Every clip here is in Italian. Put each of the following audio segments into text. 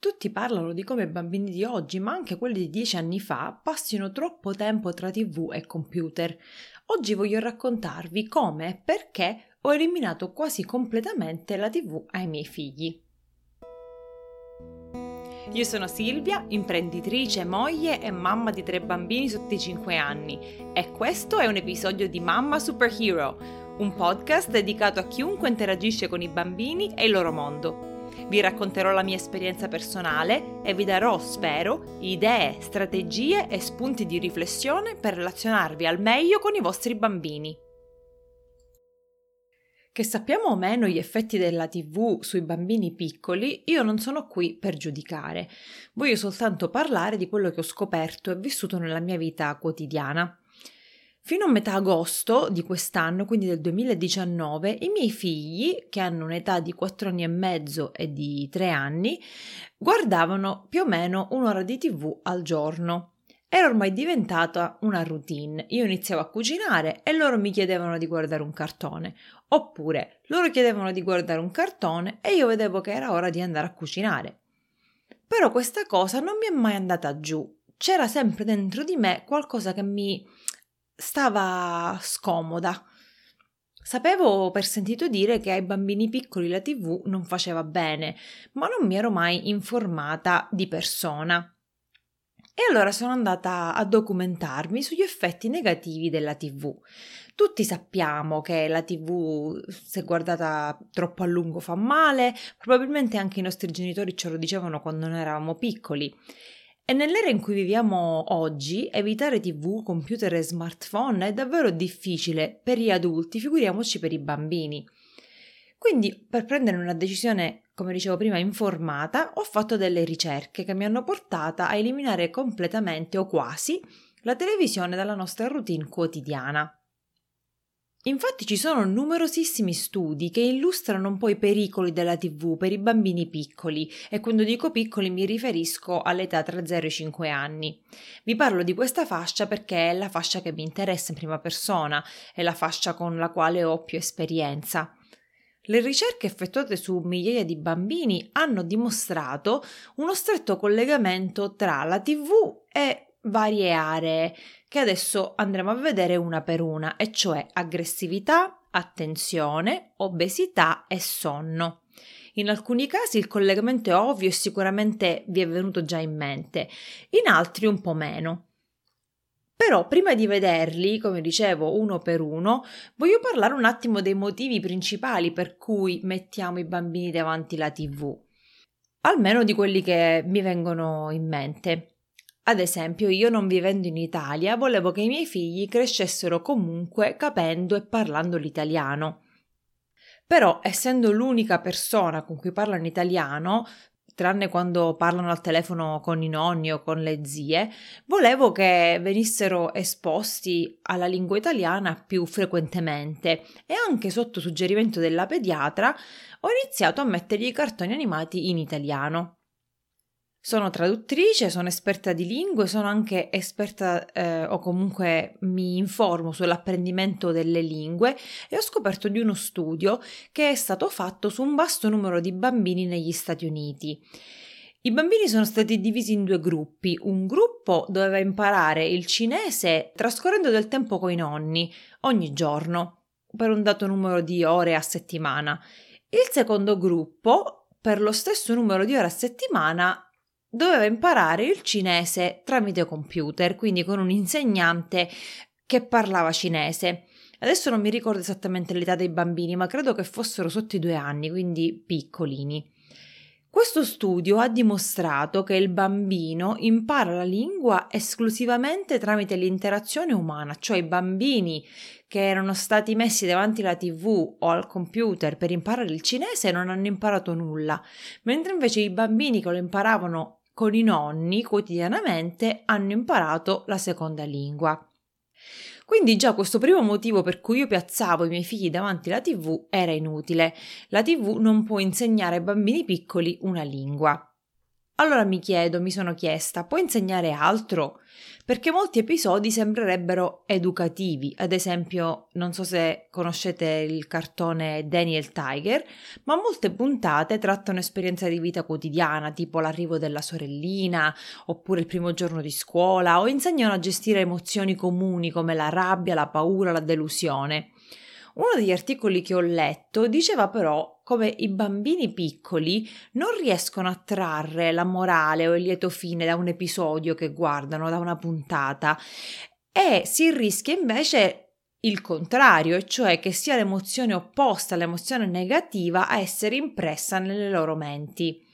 Tutti parlano di come i bambini di oggi, ma anche quelli di dieci anni fa, passino troppo tempo tra tv e computer. Oggi voglio raccontarvi come e perché ho eliminato quasi completamente la tv ai miei figli. Io sono Silvia, imprenditrice, moglie e mamma di tre bambini sotto i 5 anni e questo è un episodio di Mamma Superhero, un podcast dedicato a chiunque interagisce con i bambini e il loro mondo. Vi racconterò la mia esperienza personale e vi darò, spero, idee, strategie e spunti di riflessione per relazionarvi al meglio con i vostri bambini. Che sappiamo o meno gli effetti della TV sui bambini piccoli, io non sono qui per giudicare. Voglio soltanto parlare di quello che ho scoperto e vissuto nella mia vita quotidiana. Fino a metà agosto di quest'anno, quindi del 2019, i miei figli, che hanno un'età di 4 anni e mezzo e di 3 anni, guardavano più o meno un'ora di tv al giorno. Era ormai diventata una routine. Io iniziavo a cucinare e loro mi chiedevano di guardare un cartone. Oppure loro chiedevano di guardare un cartone e io vedevo che era ora di andare a cucinare. Però questa cosa non mi è mai andata giù. C'era sempre dentro di me qualcosa che mi stava scomoda. Sapevo per sentito dire che ai bambini piccoli la TV non faceva bene, ma non mi ero mai informata di persona. E allora sono andata a documentarmi sugli effetti negativi della TV. Tutti sappiamo che la TV, se guardata troppo a lungo, fa male, probabilmente anche i nostri genitori ce lo dicevano quando noi eravamo piccoli. E nell'era in cui viviamo oggi, evitare tv, computer e smartphone è davvero difficile per gli adulti, figuriamoci per i bambini. Quindi, per prendere una decisione, come dicevo prima, informata, ho fatto delle ricerche che mi hanno portata a eliminare completamente o quasi la televisione dalla nostra routine quotidiana. Infatti ci sono numerosissimi studi che illustrano un po' i pericoli della TV per i bambini piccoli e quando dico piccoli mi riferisco all'età tra 0 e 5 anni. Vi parlo di questa fascia perché è la fascia che mi interessa in prima persona, è la fascia con la quale ho più esperienza. Le ricerche effettuate su migliaia di bambini hanno dimostrato uno stretto collegamento tra la TV e varie aree che adesso andremo a vedere una per una, e cioè aggressività, attenzione, obesità e sonno. In alcuni casi il collegamento è ovvio e sicuramente vi è venuto già in mente, in altri un po' meno. Però prima di vederli, come dicevo, uno per uno, voglio parlare un attimo dei motivi principali per cui mettiamo i bambini davanti la TV. Almeno di quelli che mi vengono in mente. Ad esempio, io non vivendo in Italia, volevo che i miei figli crescessero comunque capendo e parlando l'italiano. Però, essendo l'unica persona con cui parlano italiano, tranne quando parlano al telefono con i nonni o con le zie, volevo che venissero esposti alla lingua italiana più frequentemente e anche sotto suggerimento della pediatra ho iniziato a mettergli i cartoni animati in italiano. Sono traduttrice, sono esperta di lingue, sono anche esperta eh, o comunque mi informo sull'apprendimento delle lingue e ho scoperto di uno studio che è stato fatto su un vasto numero di bambini negli Stati Uniti. I bambini sono stati divisi in due gruppi. Un gruppo doveva imparare il cinese trascorrendo del tempo con i nonni ogni giorno per un dato numero di ore a settimana. Il secondo gruppo, per lo stesso numero di ore a settimana, doveva imparare il cinese tramite computer, quindi con un insegnante che parlava cinese. Adesso non mi ricordo esattamente l'età dei bambini, ma credo che fossero sotto i due anni, quindi piccolini. Questo studio ha dimostrato che il bambino impara la lingua esclusivamente tramite l'interazione umana, cioè i bambini che erano stati messi davanti alla tv o al computer per imparare il cinese non hanno imparato nulla, mentre invece i bambini che lo imparavano con i nonni quotidianamente hanno imparato la seconda lingua. Quindi già questo primo motivo per cui io piazzavo i miei figli davanti alla TV era inutile. La TV non può insegnare ai bambini piccoli una lingua. Allora mi chiedo, mi sono chiesta, può insegnare altro? Perché molti episodi sembrerebbero educativi, ad esempio, non so se conoscete il cartone Daniel Tiger, ma molte puntate trattano esperienza di vita quotidiana, tipo l'arrivo della sorellina, oppure il primo giorno di scuola, o insegnano a gestire emozioni comuni come la rabbia, la paura, la delusione. Uno degli articoli che ho letto diceva però come i bambini piccoli non riescono a trarre la morale o il lieto fine da un episodio che guardano, da una puntata, e si rischia invece il contrario, e cioè che sia l'emozione opposta all'emozione negativa a essere impressa nelle loro menti.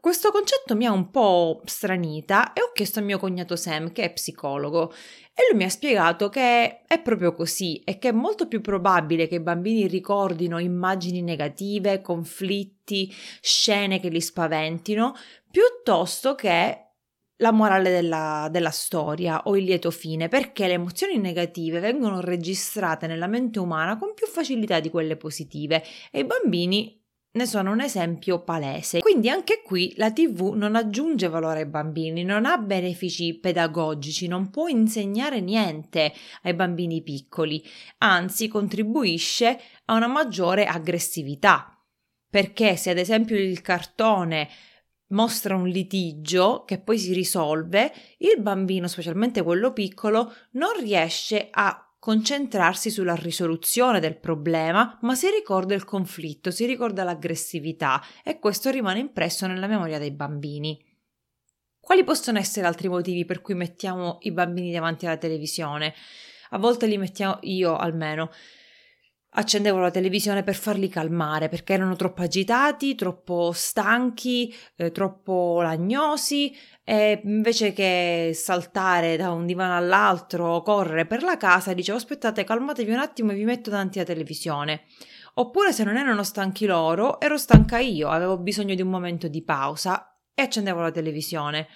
Questo concetto mi ha un po' stranita e ho chiesto a mio cognato Sam, che è psicologo, e lui mi ha spiegato che è proprio così e che è molto più probabile che i bambini ricordino immagini negative, conflitti, scene che li spaventino, piuttosto che la morale della, della, storia o il lieto fine, perché le emozioni negative vengono registrate nella mente umana con più facilità di quelle positive e i bambini ne sono un esempio palese. Quindi anche qui la TV non aggiunge valore ai bambini, non ha benefici pedagogici, non può insegnare niente ai bambini piccoli, anzi contribuisce a una maggiore aggressività. Perché se ad esempio il cartone mostra un litigio che poi si risolve, il bambino, specialmente quello piccolo, non riesce a concentrarsi sulla risoluzione del problema, ma si ricorda il conflitto, si ricorda l'aggressività e questo rimane impresso nella memoria dei bambini. Quali possono essere altri motivi per cui mettiamo i bambini davanti alla televisione? A volte li mettiamo io almeno accendevo la televisione per farli calmare perché erano troppo agitati, troppo stanchi, eh, troppo lagnosi e invece che saltare da un divano all'altro correre per la casa dicevo aspettate calmatevi un attimo e vi metto davanti alla televisione. Oppure se non erano stanchi loro, ero stanca io, avevo bisogno di un momento di pausa e accendevo la televisione.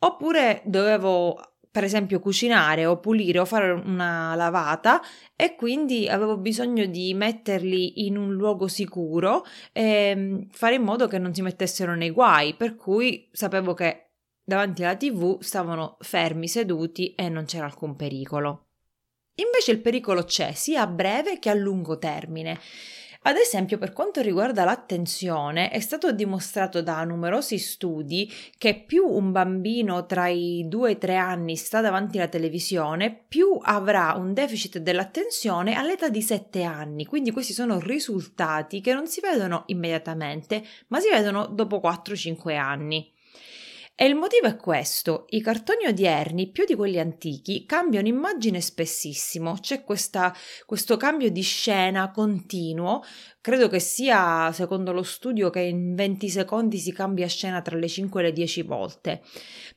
Oppure dovevo per esempio cucinare o pulire o fare una lavata e quindi avevo bisogno di metterli in un luogo sicuro e mm, fare in modo che non si mettessero nei guai, per cui sapevo che davanti alla tv stavano fermi seduti e non c'era alcun pericolo. Invece il pericolo c'è sia a breve che a lungo termine. Ad esempio, per quanto riguarda l'attenzione, è stato dimostrato da numerosi studi che più un bambino tra i 2 e i 3 anni sta davanti alla televisione, più avrà un deficit dell'attenzione all'età di 7 anni. Quindi questi sono risultati che non si vedono immediatamente, ma si vedono dopo 4-5 anni. E il motivo è questo, i cartoni odierni, più di quelli antichi, cambiano immagine spessissimo, c'è questa, questo cambio di scena continuo, credo che sia, secondo lo studio, che in 20 secondi si cambia scena tra le 5 e le 10 volte,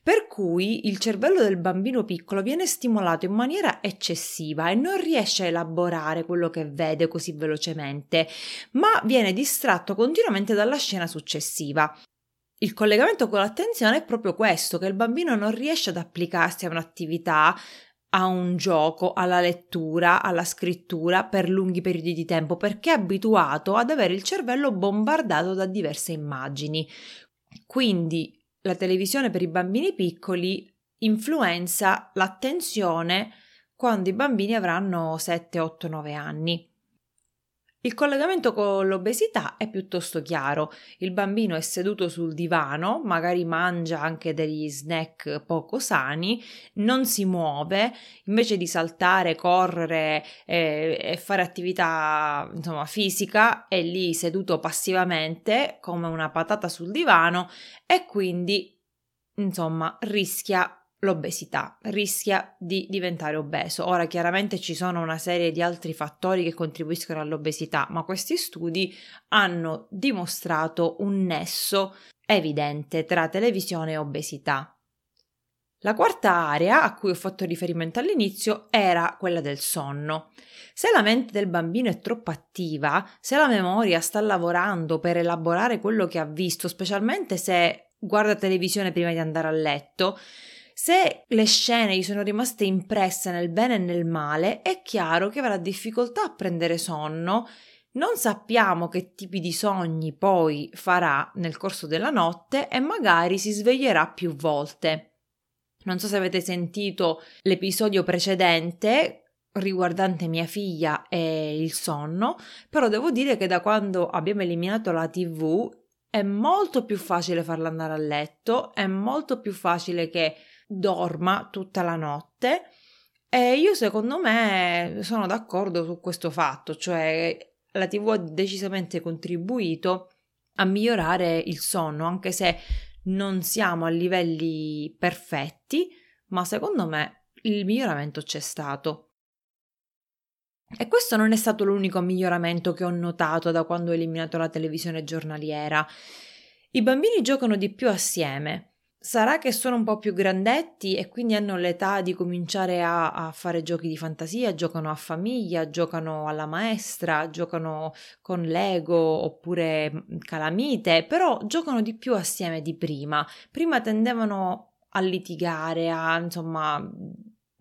per cui il cervello del bambino piccolo viene stimolato in maniera eccessiva e non riesce a elaborare quello che vede così velocemente, ma viene distratto continuamente dalla scena successiva. Il collegamento con l'attenzione è proprio questo, che il bambino non riesce ad applicarsi a un'attività, a un gioco, alla lettura, alla scrittura per lunghi periodi di tempo, perché è abituato ad avere il cervello bombardato da diverse immagini. Quindi la televisione per i bambini piccoli influenza l'attenzione quando i bambini avranno 7, 8, 9 anni. Il collegamento con l'obesità è piuttosto chiaro. Il bambino è seduto sul divano, magari mangia anche degli snack poco sani, non si muove, invece di saltare, correre e, e fare attività insomma, fisica, è lì seduto passivamente come una patata sul divano e quindi insomma rischia l'obesità, rischia di diventare obeso. Ora chiaramente ci sono una serie di altri fattori che contribuiscono all'obesità, ma questi studi hanno dimostrato un nesso evidente tra televisione e obesità. La quarta area a cui ho fatto riferimento all'inizio era quella del sonno. Se la mente del bambino è troppo attiva, se la memoria sta lavorando per elaborare quello che ha visto, specialmente se guarda televisione prima di andare a letto, se le scene gli sono rimaste impresse nel bene e nel male, è chiaro che avrà difficoltà a prendere sonno Non sappiamo che tipi di sogni poi farà nel corso della notte e magari si sveglierà più volte. Non so se avete sentito l'episodio precedente riguardante mia figlia e il sonno, però devo dire che da quando abbiamo eliminato la TV è molto più facile farla andare a letto, è molto più facile che dorma tutta la notte e io secondo me sono d'accordo su questo fatto, cioè la TV ha decisamente contribuito a migliorare il sonno, anche se non siamo a livelli perfetti, ma secondo me il miglioramento c'è stato. E questo non è stato l'unico miglioramento che ho notato da quando ho eliminato la televisione giornaliera. I bambini giocano di più assieme. Sarà che sono un po' più grandetti e quindi hanno l'età di cominciare a, a, fare giochi di fantasia, giocano a famiglia, giocano alla maestra, giocano con Lego oppure calamite, però giocano di più assieme di prima. Prima tendevano a litigare, a insomma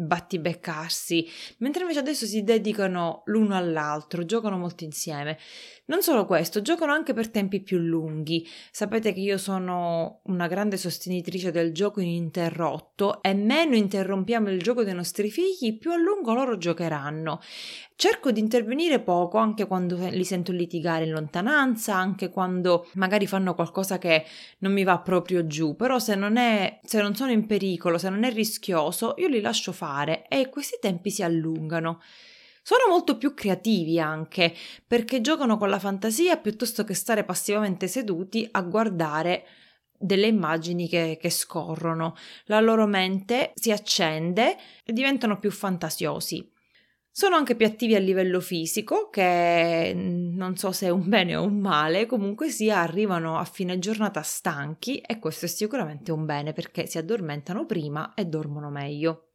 battibeccarsi, mentre invece adesso si dedicano l'uno all'altro, giocano molto insieme. Non solo questo, giocano anche per tempi più lunghi. Sapete che io sono una grande sostenitrice del gioco ininterrotto e meno interrompiamo il gioco dei nostri figli, più a lungo loro giocheranno. Cerco di intervenire poco anche quando li sento litigare in lontananza, anche quando magari fanno qualcosa che non mi va proprio giù, però se non è se non sono in pericolo, se non è rischioso, io li lascio fare e questi tempi si allungano. Sono molto più creativi anche, perché giocano con la fantasia piuttosto che stare passivamente seduti a guardare delle immagini che, che, scorrono. La loro mente si accende e diventano più fantasiosi. Sono anche più attivi a livello fisico, che non so se è un bene o un male, comunque sia arrivano a fine giornata stanchi e questo è sicuramente un bene perché si addormentano prima e dormono meglio.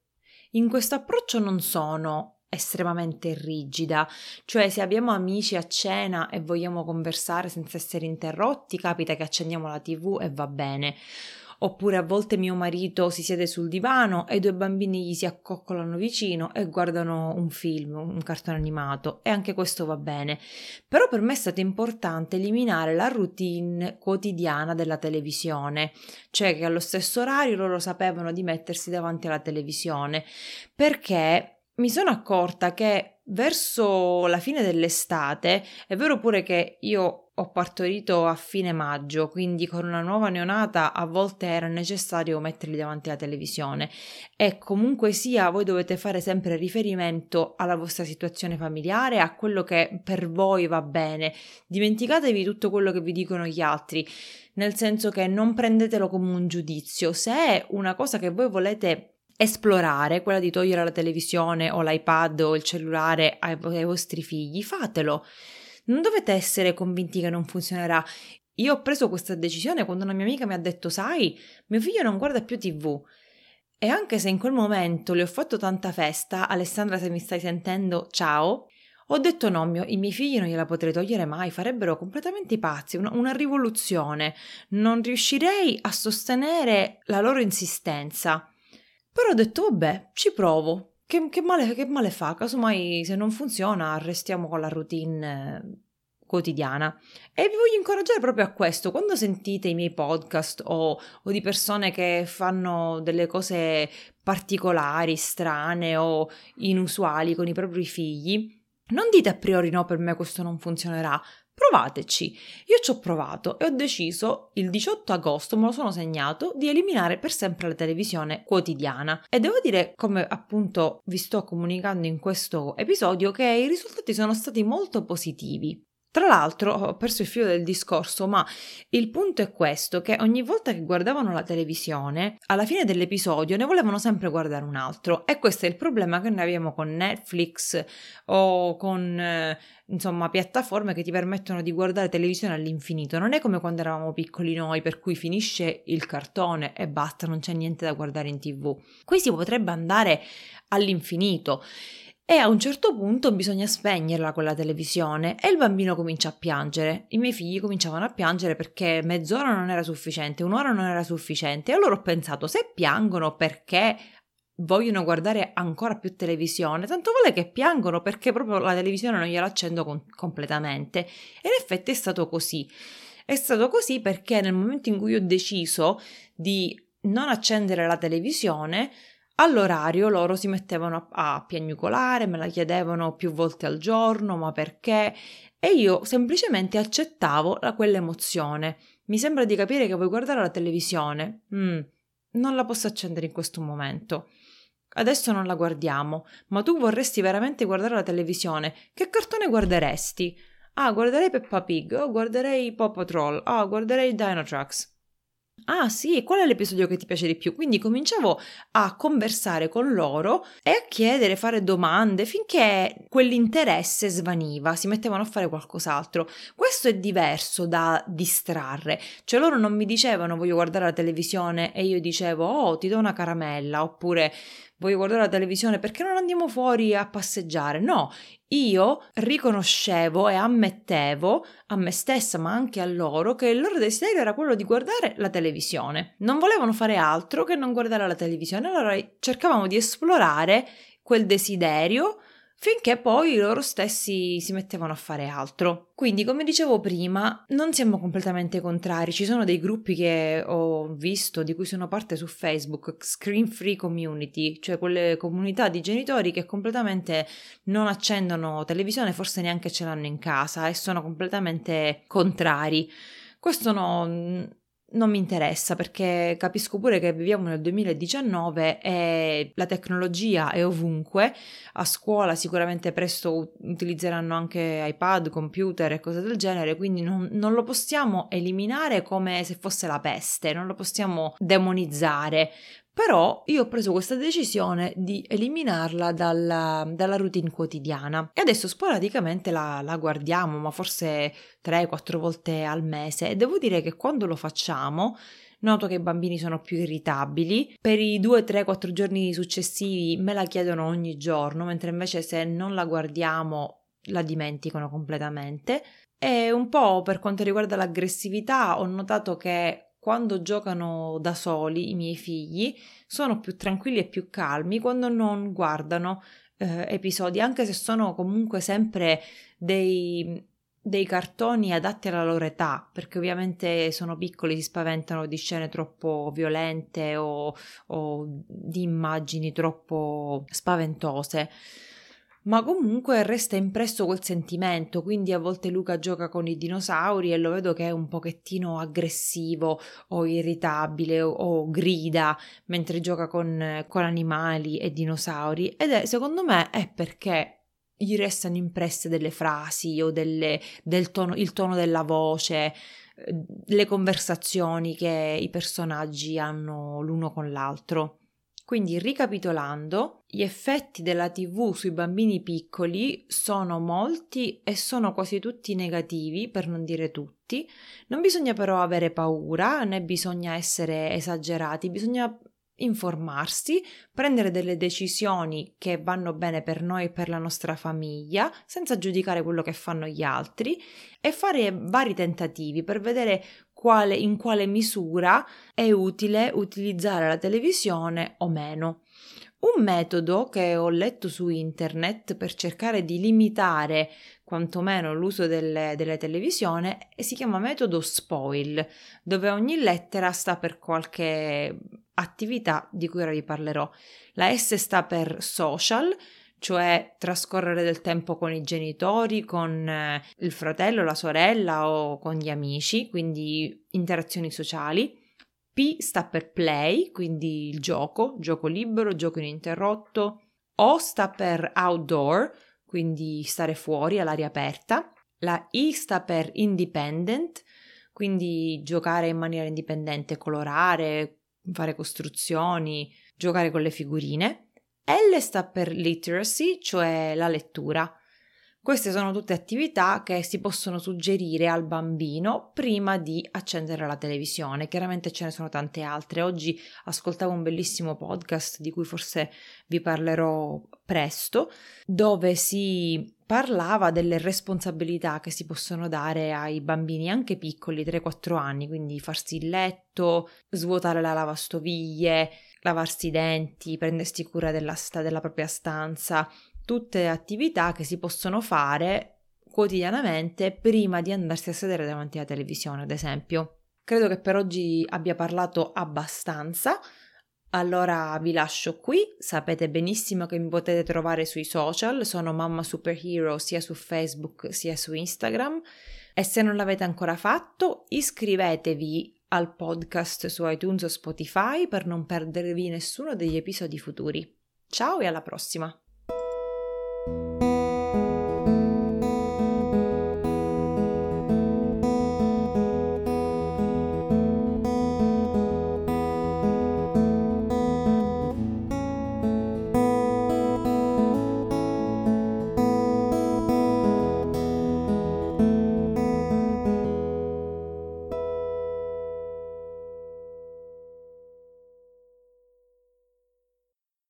In questo approccio non sono estremamente rigida, cioè se abbiamo amici a cena e vogliamo conversare senza essere interrotti, capita che accendiamo la TV e va bene. Oppure a volte mio marito si siede sul divano e i due bambini gli si accoccolano vicino e guardano un film, un cartone animato. E anche questo va bene. Però per me è stato importante eliminare la routine quotidiana della televisione, cioè che allo stesso orario loro sapevano di mettersi davanti alla televisione, perché mi sono accorta che verso la fine dell'estate, è vero pure che io ho partorito a fine maggio, quindi con una nuova neonata a volte era necessario metterli davanti alla televisione e comunque sia voi dovete fare sempre riferimento alla vostra situazione familiare, a quello che per voi va bene. Dimenticatevi tutto quello che vi dicono gli altri, nel senso che non prendetelo come un giudizio. Se è una cosa che voi volete esplorare, quella di togliere la televisione o l'iPad o il cellulare ai, ai vostri figli, fatelo. Non dovete essere convinti che non funzionerà. Io ho preso questa decisione quando una mia amica mi ha detto, sai, mio figlio non guarda più TV. E anche se in quel momento le ho fatto tanta festa, Alessandra se mi stai sentendo, ciao, ho detto no, mio, i miei figli non gliela potrei togliere mai, farebbero completamente pazzi, una, una rivoluzione. Non riuscirei a sostenere la loro insistenza. Però ho detto, vabbè, ci provo. Che, che, male, che male fa? Casomai se non funziona, restiamo con la routine quotidiana. E vi voglio incoraggiare proprio a questo. Quando sentite i miei podcast o, o, di persone che fanno delle cose particolari, strane o inusuali con i propri figli, non dite a priori no, per me questo non funzionerà. Provateci. Io ci ho provato e ho deciso il 18 agosto, me lo sono segnato, di eliminare per sempre la televisione quotidiana. E devo dire, come appunto vi sto comunicando in questo episodio, che i risultati sono stati molto positivi. Tra l'altro ho perso il filo del discorso, ma il punto è questo, che ogni volta che guardavano la televisione, alla fine dell'episodio ne volevano sempre guardare un altro e questo è il problema che noi abbiamo con Netflix o con eh, insomma piattaforme che ti permettono di guardare televisione all'infinito. Non è come quando eravamo piccoli noi, per cui finisce il cartone e basta, non c'è niente da guardare in tv. Qui si potrebbe andare all'infinito e a un certo punto bisogna spegnerla quella televisione e il bambino comincia a piangere. I miei figli cominciavano a piangere perché mezz'ora non era sufficiente, un'ora non era sufficiente. E allora ho pensato, se piangono perché vogliono guardare ancora più televisione, tanto vale che piangono perché proprio la televisione non gliela accendo con- completamente. E in effetti è stato così. È stato così perché nel momento in cui ho deciso di non accendere la televisione, all'orario loro si mettevano a, piagnucolare, me la chiedevano più volte al giorno, ma perché? E io semplicemente accettavo la, quell'emozione. Mi sembra di capire che vuoi guardare la televisione. Mm, non la posso accendere in questo momento. Adesso non la guardiamo, ma tu vorresti veramente guardare la televisione. Che cartone guarderesti? Ah, guarderei Peppa Pig, oh, guarderei Paw Patrol, ah, oh, guarderei Dino Trucks. Ah sì, qual è l'episodio che ti piace di più? Quindi cominciavo a conversare con loro e a chiedere, fare domande finché quell'interesse svaniva, si mettevano a fare qualcos'altro. Questo è diverso da distrarre, cioè loro non mi dicevano voglio guardare la televisione e io dicevo oh ti do una caramella oppure voglio guardare la televisione perché non andiamo fuori a passeggiare? No, io riconoscevo e ammettevo a me stessa, ma anche a loro, che il loro desiderio era quello di guardare la televisione. Non volevano fare altro che non guardare la televisione, allora cercavamo di esplorare quel desiderio finché poi loro stessi si mettevano a fare altro. Quindi, come dicevo prima, non siamo completamente contrari. Ci sono dei gruppi che ho visto, di cui sono parte su Facebook, Screen Free Community, cioè quelle comunità di genitori che completamente non accendono televisione, forse neanche ce l'hanno in casa e sono completamente contrari. Questo no, non mi interessa perché capisco pure che viviamo nel 2019 e la tecnologia è ovunque, a scuola sicuramente presto utilizzeranno anche iPad, computer e cose del genere, quindi non, non lo possiamo eliminare come se fosse la peste, non lo possiamo demonizzare, però io ho preso questa decisione di eliminarla dalla, dalla routine quotidiana e adesso sporadicamente la, la guardiamo, ma forse 3-4 volte al mese e devo dire che quando lo facciamo noto che i bambini sono più irritabili. Per i 2, 3, 4 giorni successivi me la chiedono ogni giorno, mentre invece se non la guardiamo la dimenticano completamente. E un po' per quanto riguarda l'aggressività ho notato che quando giocano da soli i miei figli sono più tranquilli e più calmi quando non guardano eh, episodi, anche se sono comunque sempre dei, dei cartoni adatti alla loro età, perché ovviamente sono piccoli, si spaventano di scene troppo violente o, o di immagini troppo spaventose ma comunque resta impresso quel sentimento, quindi a volte Luca gioca con i dinosauri e lo vedo che è un pochettino aggressivo o irritabile o, o grida mentre gioca con, con animali e dinosauri ed è secondo me è perché gli restano impresse delle frasi o delle, del tono, il tono della voce, eh, le conversazioni che i personaggi hanno l'uno con l'altro. Quindi, ricapitolando, gli effetti della TV sui bambini piccoli sono molti e sono quasi tutti negativi, per non dire tutti. Non bisogna però avere paura, né bisogna essere esagerati, bisogna informarsi, prendere delle decisioni che vanno bene per noi e per la nostra famiglia, senza giudicare quello che fanno gli altri e fare vari tentativi per vedere quale, in quale misura è utile utilizzare la televisione o meno. Un metodo che ho letto su internet per cercare di limitare quantomeno l'uso delle, delle televisioni si chiama metodo spoil, dove ogni lettera sta per qualche attività di cui ora vi parlerò. La S sta per social, cioè trascorrere del tempo con i genitori, con eh, il fratello, la sorella o con gli amici, quindi interazioni sociali. P sta per play, quindi il gioco, gioco libero, gioco ininterrotto. O sta per outdoor, quindi stare fuori all'aria aperta. La I sta per independent, quindi giocare in maniera indipendente, colorare, fare costruzioni, giocare con le figurine. L sta per literacy, cioè la lettura. Queste sono tutte attività che si possono suggerire al bambino prima di accendere la televisione. Chiaramente ce ne sono tante altre. Oggi ascoltavo un bellissimo podcast di cui forse vi parlerò presto, dove si parlava delle responsabilità che si possono dare ai bambini anche piccoli, 3-4 anni, quindi farsi il letto, svuotare la lavastoviglie, lavarsi i denti, prendersi cura della, sta- della propria stanza, tutte attività che si possono fare quotidianamente prima di andarsi a sedere davanti alla televisione, ad esempio. Credo che per oggi abbia parlato abbastanza. Allora vi lascio qui, sapete benissimo che mi potete trovare sui social, sono Mamma Superhero sia su Facebook sia su Instagram e se non l'avete ancora fatto iscrivetevi al podcast su iTunes o Spotify per non perdervi nessuno degli episodi futuri. Ciao e alla prossima!